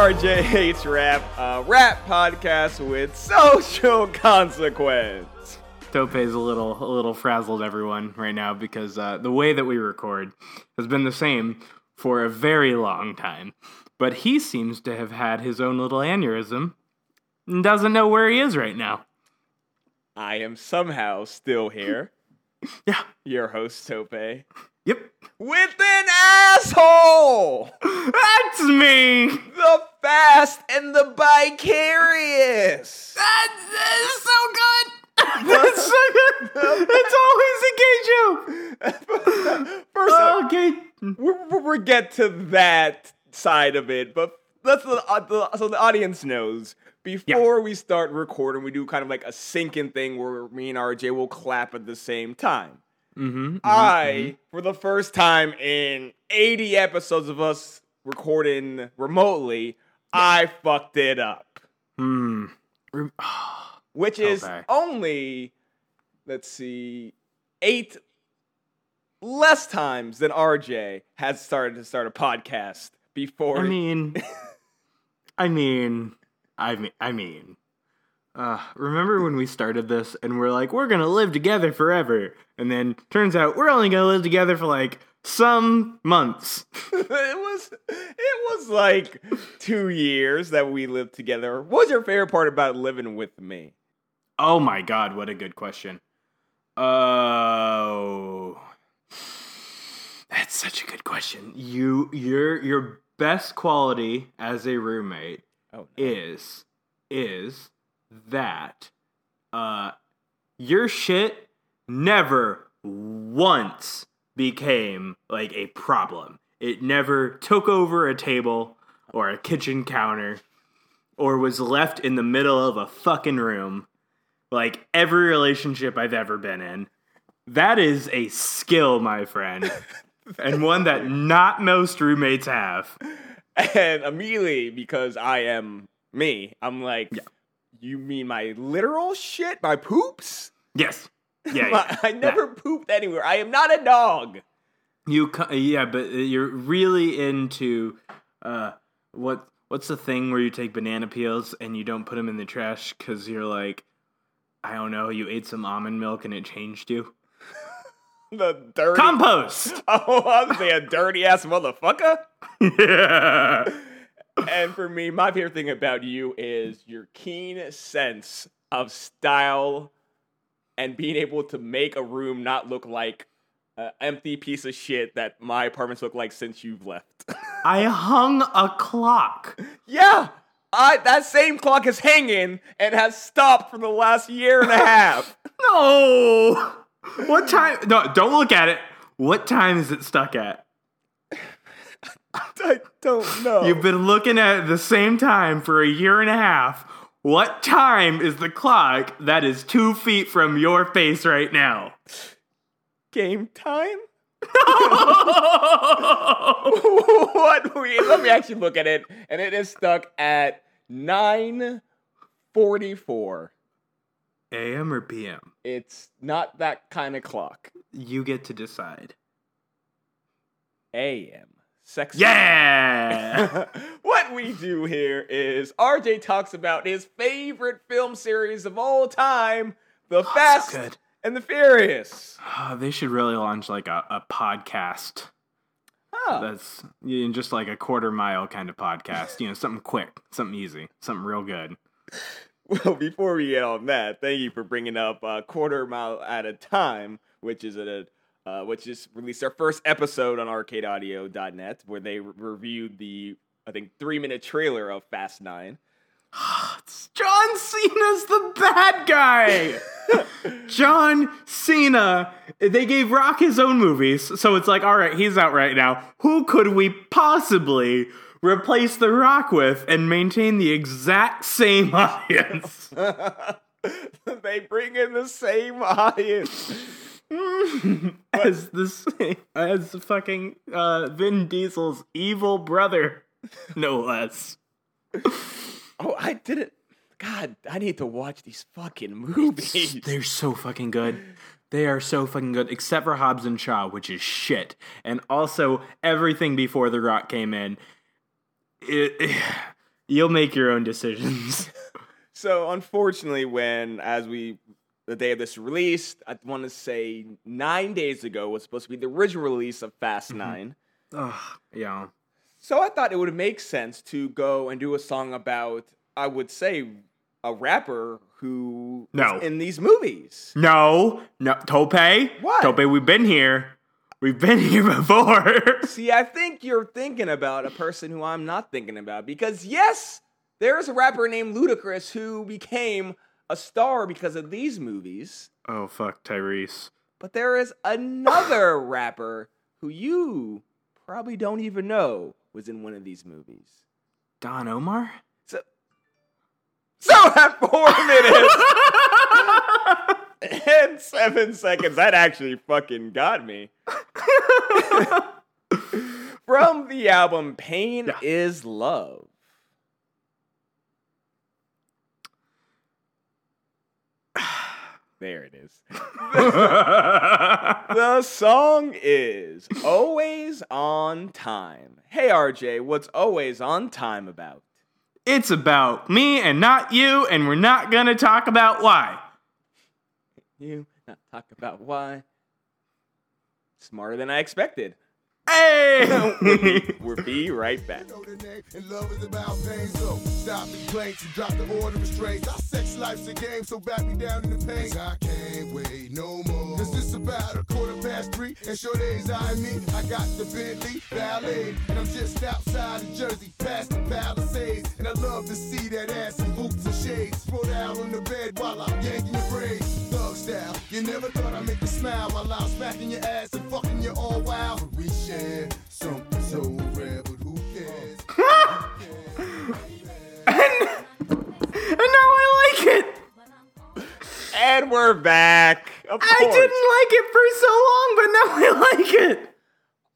Welcome to RJ Hates Rap, a rap podcast with social consequence. Tope's a little a little frazzled everyone right now because uh, the way that we record has been the same for a very long time. But he seems to have had his own little aneurysm and doesn't know where he is right now. I am somehow still here, Yeah. your host Tope, Yep. with an asshole! That's me. The fast and the vicarious! That's, that's so good. That's so good. It's always a gay joke. First, Oh, gay. we'll, we'll get to that side of it, but let's the, uh, the, so the audience knows. Before we start recording, we do kind of like a syncing thing where me and RJ will clap at the same time. Mm-hmm. I, for the first time in 80 episodes of us recording remotely, I fucked it up. Hmm. Which is Okay. only, let's see, eight less times than RJ has started to start a podcast before. I mean, I mean, I mean, I mean. Uh, remember when we started this and we're like, we're gonna live together forever, and then turns out we're only gonna live together for like some months. it was it was like two years that we lived together. What was your favorite part about living with me? Oh my god, what a good question. Oh, that's such a good question. You, your, your best quality as a roommate Oh, is is that uh your shit never once became like a problem. It never took over a table or a kitchen counter or was left in the middle of a fucking room. Like every relationship I've ever been in. That is a skill, my friend. and one that not most roommates have. and immediately because I am me, I'm like, you mean my literal shit, my poops? Yes. Yeah. Yeah. I never pooped anywhere. I am not a dog. You yeah, but you're really into uh what what's the thing where you take banana peels and you don't put them in the trash cuz you're like I don't know, you ate some almond milk and it changed you. The dirty. Compost. oh, I was say a dirty ass motherfucker. yeah. and for me, my favorite thing about you is your keen sense of style and being able to make a room not look like an empty piece of shit that my apartments look like since you've left. I hung a clock. yeah, I that same clock is hanging and has stopped for the last year and a half. No. What time? No, don't look at it. What time is it stuck at? I don't know. You've been looking at the same time for a year and a half. What time is the clock that is two feet from your face right now? game time. what we let me actually look at it, and it is stuck at nine forty-four. AM or PM? It's not that kind of clock. You get to decide. A.M. Sex. Yeah! what we do here is RJ talks about his favorite film series of all time, The oh, Fast good. and the Furious. Oh, they should really launch like a, a podcast. Huh. That's you know, just like a quarter mile kind of podcast. You know, something quick, something easy, something real good. Well, before we get on that, thank you for bringing up a quarter mile at a time, which is a uh, which just released our first episode on arcadeaudio.net, where they re- reviewed the I think three minute trailer of Fast Nine. John Cena's the bad guy. John Cena. They gave Rock his own movies, so it's like, all right, he's out right now. Who could we possibly replace The Rock with and maintain the exact same audience? they bring in the same audience. as the as fucking uh, Vin Diesel's evil brother, no less. Oh, I didn't. God, I need to watch these fucking movies. They're so fucking good. They are so fucking good, except for Hobbs and Shaw, which is shit. And also everything before The Rock came in. It, you'll make your own decisions. So unfortunately, when as we the day of this release, I want to say nine days ago was supposed to be the original release of Fast mm-hmm. 9 Ugh, yeah. So I thought it would make sense to go and do a song about, I would say, a rapper who No. in these movies. No, no, Tope. What? Tope, we've been here. We've been here before. See, I think you're thinking about a person who I'm not thinking about because yes, there is a rapper named Ludacris who became a star because of these movies. oh fuck, Tyrese. But there is another rapper who you probably don't even know was in one of these movies. Don Omar. So, so at four minutes and seven seconds, that actually fucking got me. From the album Pain Yeah. is Love. There it is. The song is Always on Time. Hey RJ, what's Always on Time about? it's about me and not you, and we're not gonna talk about why. You not talk about why. Smarter than I expected. Hey! We'll be right back. know the name, and love is about pain. So stop the complaints and drop the order of restraints. Our sex life's a game, so back me down in the pain. 'Cause I can't wait no more. Cause it's about a quarter past three, and sure days I me. I got the Bentley Ballet, and I'm just outside of Jersey, past the Palisades. And I love to see that ass in hoops and shades. Spread out on the bed while I'm yanking your braids. Thug style, you never thought I'd make you smile while I'm smacking your ass and fucking you all wild. But something so rare, but who cares? and now I like it. And we're back. Of I course. didn't like it for so long, but now I like it.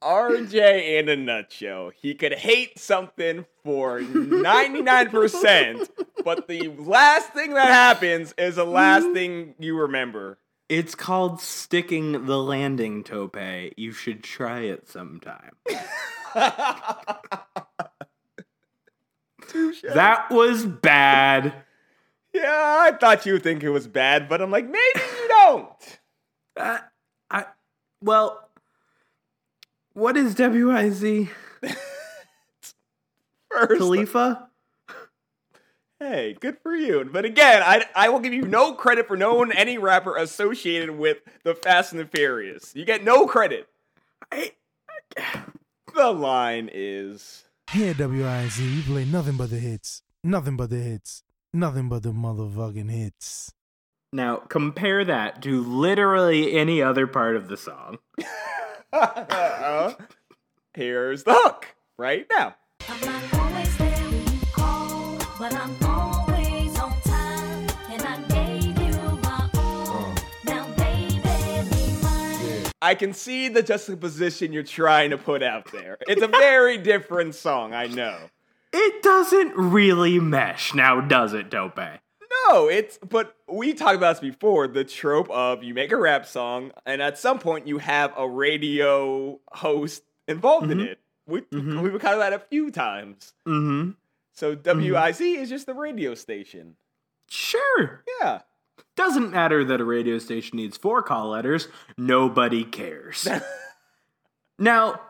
RJ in a nutshell. He could hate something for 99%, but the last thing that happens is the last thing you remember. It's called sticking the landing, Tope. You should try it sometime. that was bad. Yeah, I thought you would think it was bad, but I'm like, maybe you don't. Uh, I well, what is WIZ? First, Khalifa? Hey, good for you. But again, I, I will give you no credit for knowing any rapper associated with the Fast and the Furious. You get no credit. I, The line is Here at WIZ, we play nothing but the hits. Nothing but the hits. Nothing but the motherfucking hits. now compare that to literally any other part of the song. Uh-huh. here's the hook right now. I can see the juxtaposition you're trying to put out there. It's a very different song, I know. It doesn't really mesh, now does it, Dope? No, it's but we talked about this before. The trope of you make a rap song, and at some point you have a radio host involved in mm-hmm. it. We mm-hmm. we've kind of that a few times. Mm-hmm. So mm-hmm. WIZ is just the radio station. Sure. Yeah. Doesn't matter that a radio station needs four call letters. Nobody cares. now,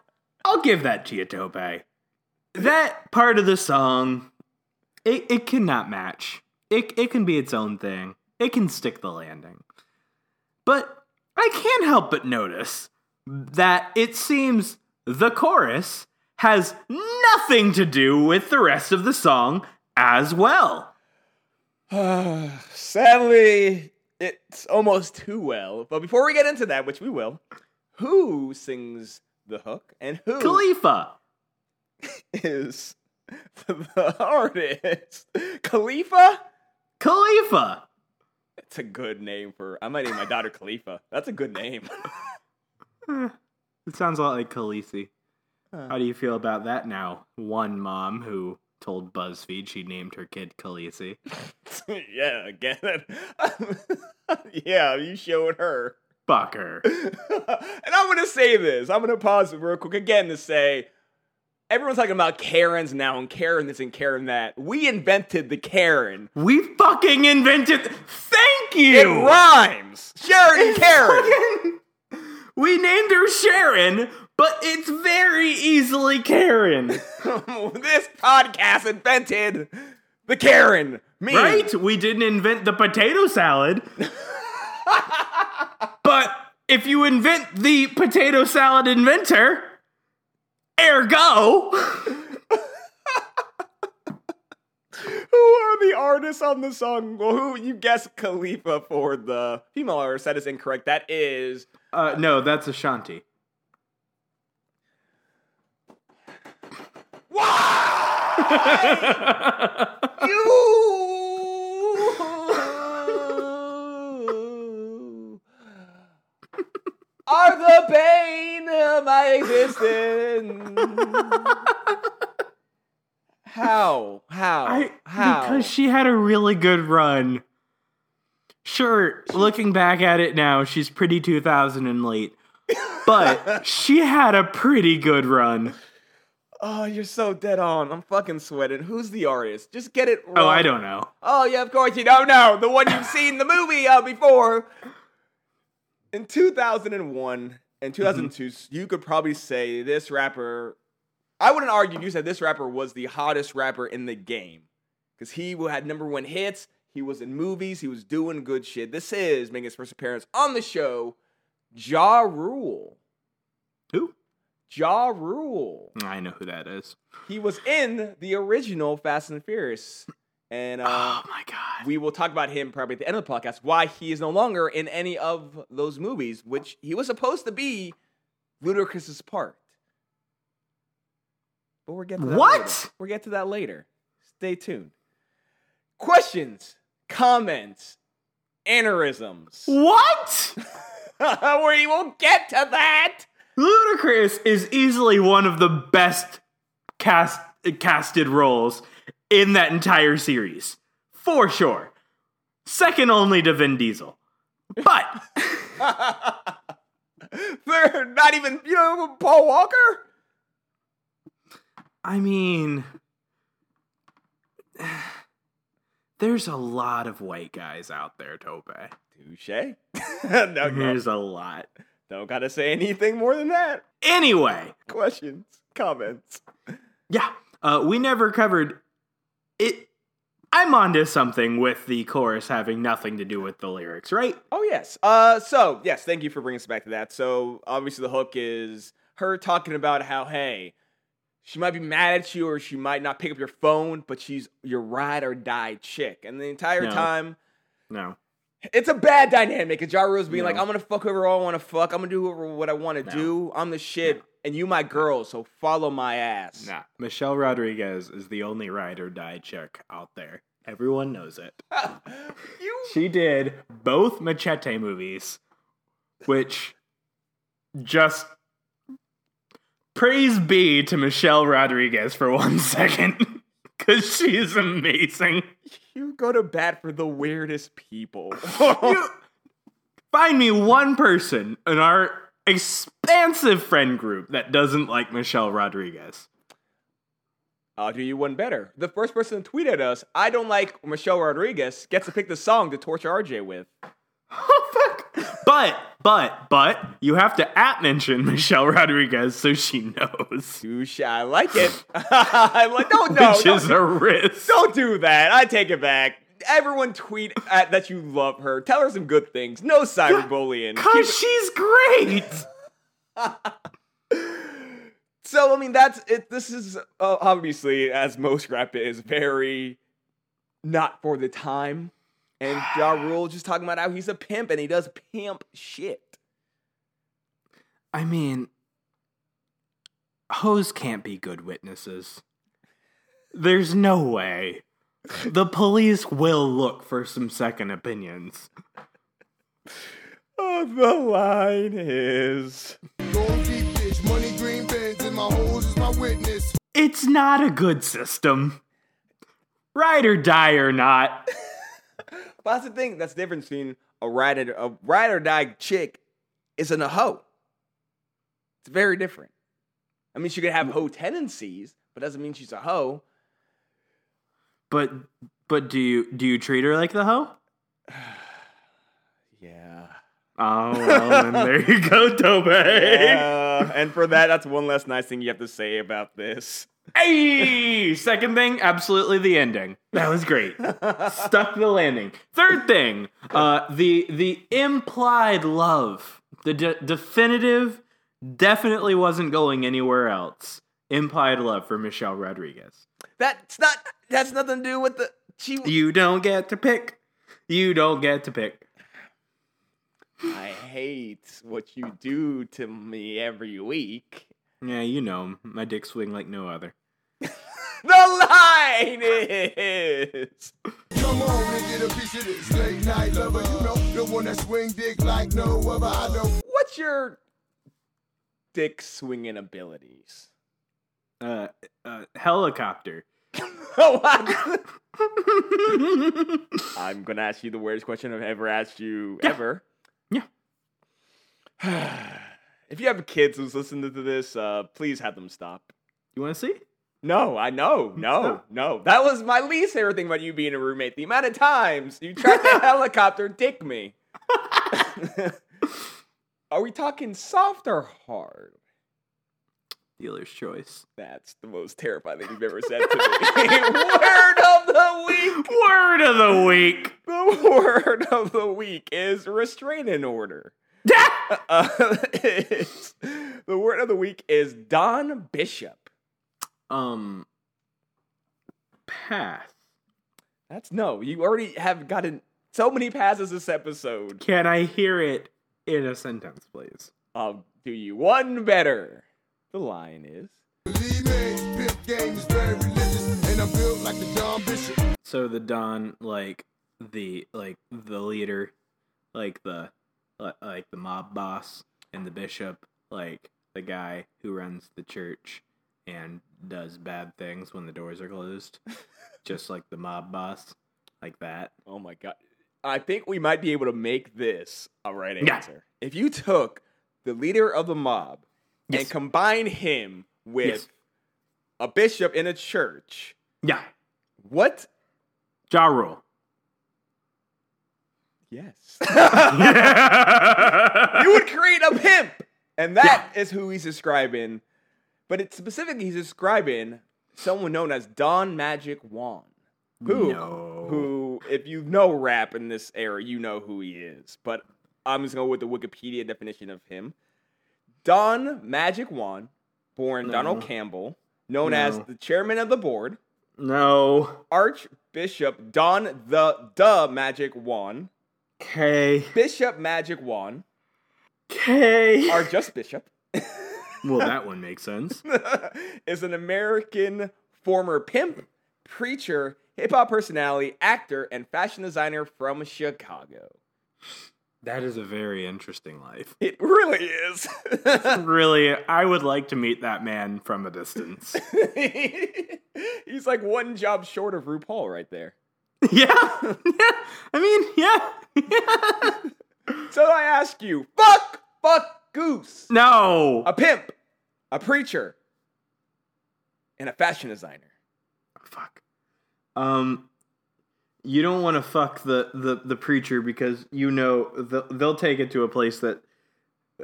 I'll give that to you, Tope. That part of the song, it, it cannot match. It, it can be its own thing. It can stick the landing. But I can't help but notice that it seems the chorus has nothing to do with the rest of the song as well. Sadly, it's almost too well. But before we get into that, which we will, who sings the hook and who Khalifa. is the artist? Khalifa? Khalifa. It's a good name for. I might name my daughter Khalifa. That's a good name. It sounds a lot like Khaleesi. How do you feel about that now? One mom who told BuzzFeed she named her kid Khaleesi. yeah, again. yeah, you showed her. Fuck her. and I'm gonna say this. I'm gonna pause it real quick again to say everyone's talking about Karens now and Karen this and Karen that. We invented the Karen. We fucking invented. Thank you. It rhymes. Sharon and Karen. We named her Sharon, but it's very easily Karen. this podcast invented the Karen. Me. Right? We didn't invent the potato salad. but if you invent the potato salad inventor, ergo. Who are the artists on the song? Well, who you guessed Khalifa for the female artist? That is incorrect. That is Uh, no, that's Ashanti. Why? You are the bane of my existence. How? How? I, How? Because she had a really good run. Sure, looking back at it now, she's pretty 2000 and late. But she had a pretty good run. oh, you're so dead on. I'm fucking sweating. Who's the artist? Just get it wrong. Oh, I don't know. Oh yeah, of course you don't know the one you've seen the movie of before. In 2001 and 2002, mm-hmm. you could probably say this rapper. I wouldn't argue. You said this rapper was the hottest rapper in the game because he had number one hits. He was in movies. He was doing good shit. This is making his first appearance on the show. Ja Rule. Who? Ja Rule. I know who that is. He was in the original Fast and Furious, and uh, oh my god. we will talk about him probably at the end of the podcast. Why he is no longer in any of those movies, which he was supposed to be Ludacris's part. But we'll get to that What? later. We'll get to that later. Stay tuned. Questions, comments, aneurysms. What? we will get to that. Ludacris is easily one of the best cast casted roles in that entire series. For sure. Second only to Vin Diesel. But They're not even, you know, Paul Walker. I mean there's a lot of white guys out there, Tope. Touche. no, There's a lot. don't gotta say anything more than that. Anyway, Questions, comments. yeah, uh, we never covered it. I'm onto something with the chorus having nothing to do with the lyrics, right? Oh yes. Uh, so yes, thank you for bringing us back to that. So obviously the hook is her talking about how hey, she might be mad at you or she might not pick up your phone, but she's your ride or die chick. And the entire No. time, No. it's a bad dynamic. And Ja Rule's being No. like, I'm gonna fuck whoever I want to fuck. I'm gonna do what I want to No. do. I'm the shit, and you my girl, so follow my ass. Nah. Michelle Rodriguez is the only ride or die chick out there. Everyone knows it. you She did both Machete movies, which just praise be to Michelle Rodriguez for one second. Cause she's amazing. you go to bat for the weirdest people. You find me one person in our expansive friend group that doesn't like Michelle Rodriguez. I'll do you one better. The first person to tweet at us, I don't like Michelle Rodriguez, gets to pick the song to torture RJ with. But, but, but, you have to at mention Michelle Rodriguez so she knows. Touche, I like it. I like. No, no, which no, is a risk. don't do that. I take it back. Everyone tweet at that you love her. Tell her some good things. No cyberbullying. Keep Cause she's great. So I mean, that's it. This is uh, obviously, as most rap is, very not for the time. And Ja Rule just talking about how he's a pimp and he does pimp shit. I mean, hoes can't be good witnesses. There's no way. The police will look for some second opinions. Oh, the line is. Gold deep dish, money green Benz, and my hoes is my witness. It's not a good system. Ride or die or not. But that's the thing. That's the difference between a ride or, a ride or die chick isn't a hoe. It's very different. I mean, she could have hoe tendencies, but doesn't mean she's a hoe. But but do you do you treat her like the hoe? Yeah. Oh well, then there you go, Tope. Yeah. and for that, that's one less nice thing you have to say about this. Hey! Second thing, absolutely the ending. That was great. Stuck the landing. Third thing, uh, the the implied love, the de- definitive, definitely wasn't going anywhere else. Implied love for Michelle Rodriguez. That's not. That's nothing to do with the. She. You don't get to pick. You don't get to pick. I hate what you do to me every week. Yeah, you know, my dick swing like no other. The line is. Come on and get a piece of this late night lover. You know, the one that swing dick like no other. I know. What's your dick swinging abilities? Uh, uh helicopter. Oh, I- I'm gonna ask you the weirdest question I've ever asked you ever. Yeah. if you have kids who's listening to this, uh, please have them stop. You want to see? No, I know, no, no. That was my least favorite thing about you being a roommate. The amount of times you tried to helicopter dick me. Are we talking soft or hard? Dealer's choice. That's the most terrifying thing you've ever said to me. Word of the week. Word of the week. The word of the week is restraining order. Uh, the word of the week is Don Bishop. um, pass. That's no. You already have gotten so many passes this episode. Can I hear it in a sentence, please? I'll do you one better. The line is. Believe me, pimp game is very religious, and I'm built like the Don Bishop. So the Don, like the like the leader, like the like the mob boss, and the bishop, like the guy who runs the church and does bad things when the doors are closed, just like the mob boss, like that. Oh my god. I think we might be able to make this a right Yeah. answer. If you took the leader of the mob and Yes. combined him with Yes. a bishop in a church, Yeah, what? Ja Rule. Yes. you would create a pimp. And that is who he's describing. But it's specifically he's describing someone known as Don Magic Juan. Who, No. who, if you know rap in this era, you know who he is. But I'm just going with the Wikipedia definition of him. Don Magic Juan, born Donald Campbell, known as the chairman of the board, No. Archbishop Don the the Magic Juan, K. Bishop Magic Juan, K. or just Bishop, Well, that one makes sense. is an American former pimp, preacher, hip hop personality, actor, and fashion designer from Chicago. That is a very interesting life. It really is. Really, I would like to meet that man from a distance. He's like one job short of RuPaul right there. yeah, yeah. I mean, yeah. So I ask you, fuck, fuck, goose, no. a pimp, a preacher, and a fashion designer. Fuck. Um, you don't want to fuck the, the the preacher because you know they'll, they'll take it to a place that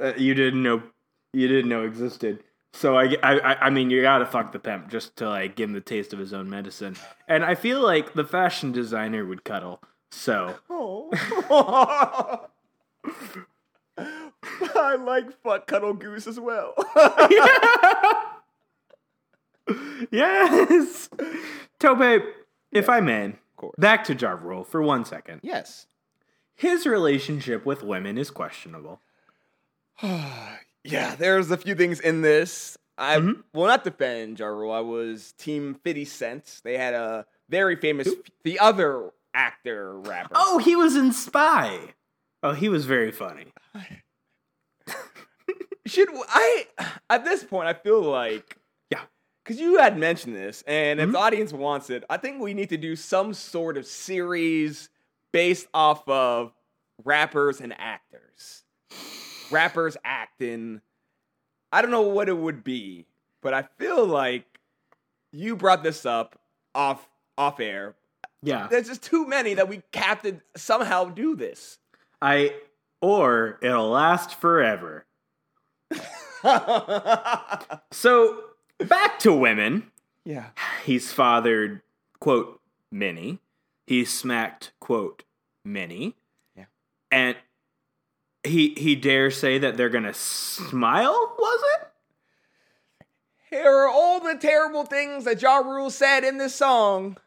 uh, you didn't know you didn't know existed. So I, I I- I mean you gotta fuck the pimp just to like give him the taste of his own medicine. And I feel like the fashion designer would cuddle. So Oh. I like fuck cuddle goose as well. yes, Tope, if I may, course. Back to Ja Rule for one second. yes. His relationship with women is questionable. Yeah, there's a few things in this. I Mhm. will not defend Ja Rule. I was Team 50 Cent. They had a very famous, the other actor rapper. Oh, he was in Spy. Oh, he was very funny. Should I, at this point, I feel like, Yeah. because you had mentioned this, and if Mhm. the audience wants it, I think we need to do some sort of series based off of rappers and actors. Rappers acting. I don't know what it would be, but I feel like you brought this up off off air. Yeah. There's just too many that we have to somehow do this. I or it'll last forever. So back to women. yeah. He's fathered quote many. He's smacked quote many. Yeah. And he he dares say that they're gonna smile. Was it? Here are all the terrible things that Ja Rule said in this song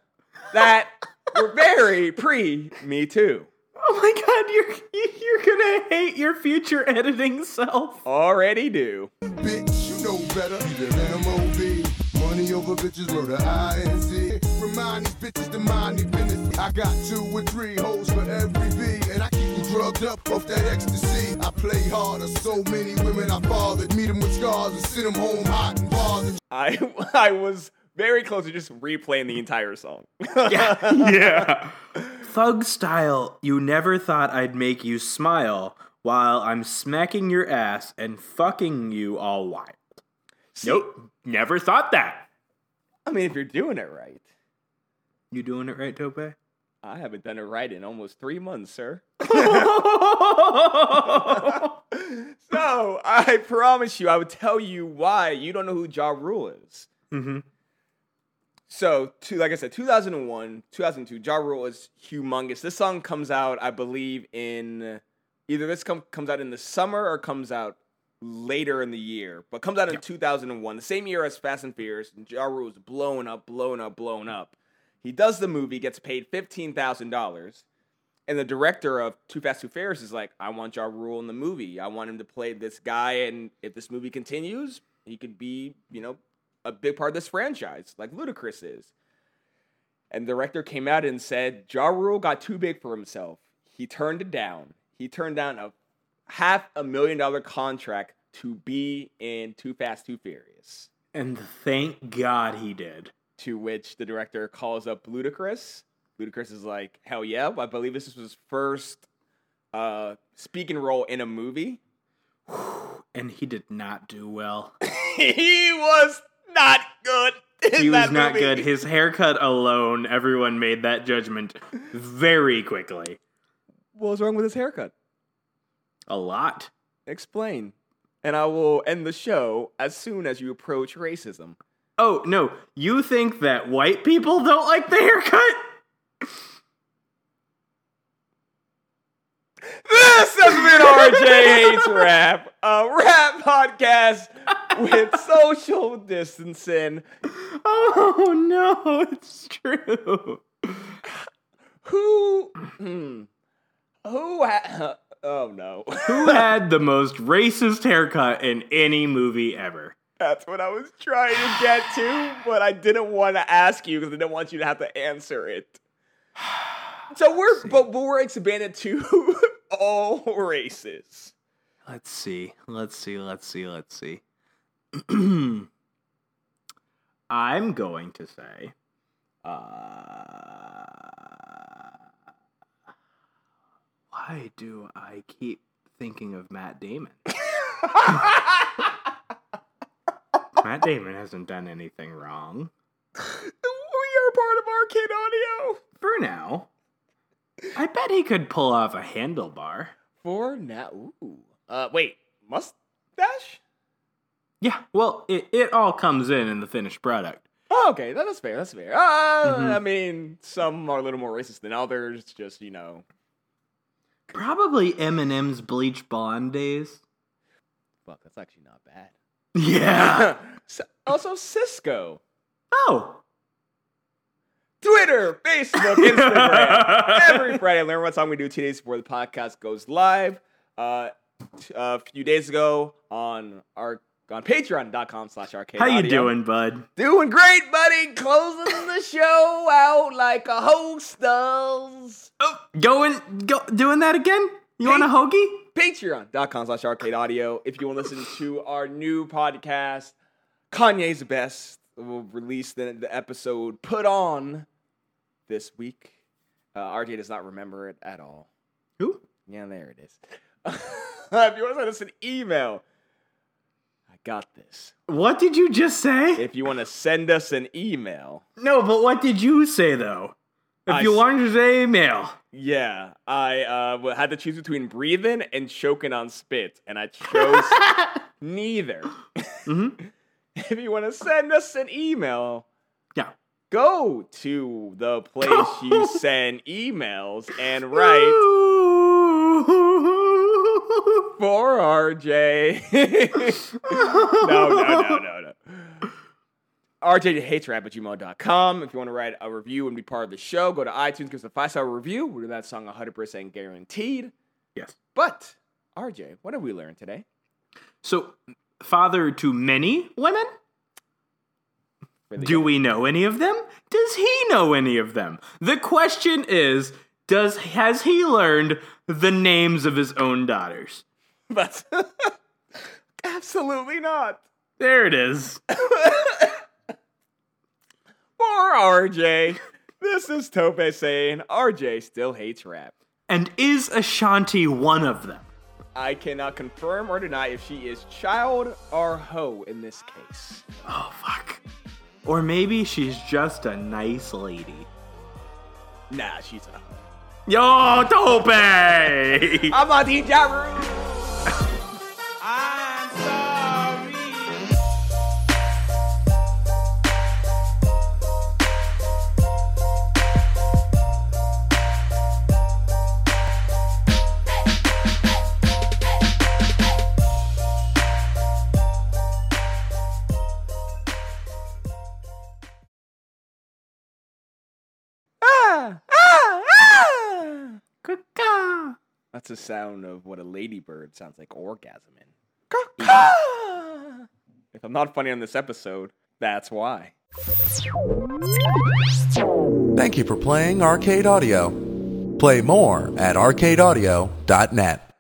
that were very pre Me Too. Oh my god, you're you're gonna hate your future editing self. Already do. Bitch, you know better than M.O.B. Money over bitches, murder I-N-C. Remind these bitches to mind their business. I got two or three hoes for every V. And I keep them drugged up off that ecstasy. I play harder, so many women I fathered. Meet them with scars and send them home hot and bothered. I I was very close to just replaying the entire song. yeah. Thug style, you never thought I'd make you smile while I'm smacking your ass and fucking you all wild. nope, never thought that. I mean, if you're doing it right. You doing it right, Tope? I haven't done it right in almost three months, sir. so I promise you, I would tell you why you don't know who Ja Rule is. hmm So, to, like I said, 2001, 2002, Ja Rule is humongous. This song comes out, I believe, in either this com- comes out in the summer or comes out later in the year, but comes out in 2001, the same year as Fast and Furious. And Ja Rule is blown up, blown up, blown up. He does the movie, gets paid $15,000. And the director of Too Fast, Too Furious is like, I want Ja Rule in the movie. I want him to play this guy. And if this movie continues, he could be, you know, a big part of this franchise, like Ludacris is. And the director came out and said Ja Rule got too big for himself. He turned it down. He turned down a half a million dollar contract to be in Too Fast, Too Furious. And thank God he did. To which the director calls up Ludacris. Ludacris is like, hell yeah, I believe this is his first uh, speaking role in a movie. And he did not do well. he was not good. in He was that not movie. good. His haircut alone, everyone made that judgment very quickly. What was wrong with his haircut? A lot. Explain. And I will end the show as soon as you approach racism. Oh, no. You think that white people don't like the haircut? This has been RJ Hates Rap, a rap podcast with social distancing. Oh, no. It's true. Who, hmm, who, ha- oh no. Who had the most racist haircut in any movie ever? That's what I was trying to get to, but I didn't want to ask you because I didn't want you to have to answer it. So we're, but, but we're expanded to all races. Let's see. Let's see. Let's see. Let's see. I'm going to say. Uh, why do I keep thinking of Matt Damon? Matt Damon hasn't done anything wrong. we are part of Arcade Audio. For now. I bet he could pull off a handlebar. For now, ooh. Uh, wait, mustache? Yeah, well, it, it all comes in in the finished product. Oh, okay, that is fair. That's fair. Uh, I mean, some are a little more racist than others. Just you know, Probably Eminem's bleach blonde days. fuck, that's actually not bad. Yeah. Also, Sisqo. oh. Twitter, Facebook, Instagram. Every Friday, learn what song we do two days before the podcast goes live. Uh, t- a few days ago on our on patreon.com slash arcade How you doing, bud? Doing great, buddy. Closing the show out like a host does. Oh, going, go, doing that again? You want a hoagie? Patreon.com slash arcade audio. If you want to listen to our new podcast, Kanye's the Best, we'll release the, the episode put on this week. Uh, RJ does not remember it at all. Who? Yeah, there it is. if you want to send us an email, got this. What did you just say? If you want to send us an email, No, but what did you say though? If I you want to say email, yeah, I uh, had to choose between breathing and choking on spit, and I chose neither. if you want to send us an email, yeah. go to the place you send emails and write for RJ. no, no, no, no, no. RJ hates rap at gmail.com. If you want to write a review and be part of the show, go to iTunes, give us a five star review. We're that song 100% guaranteed. Yes. But, RJ, what have we learned today? So, father to many women? Do we know any of them? Does he know any of them? The question is, does has he learned the names of his own daughters? But absolutely not. There it is. For RJ, this is Tope saying RJ still hates rap. And is Ashanti one of them? I cannot confirm or deny if she is child or hoe in this case. Oh fuck. Or maybe she's just a nice lady. Nah, she's a hoe. Yo, Tope! I'm on DJ That's the sound of what a ladybird sounds like orgasming. If I'm not funny on this episode, that's why. Thank you for playing Arcade Audio. Play more at arcadeaudio.net.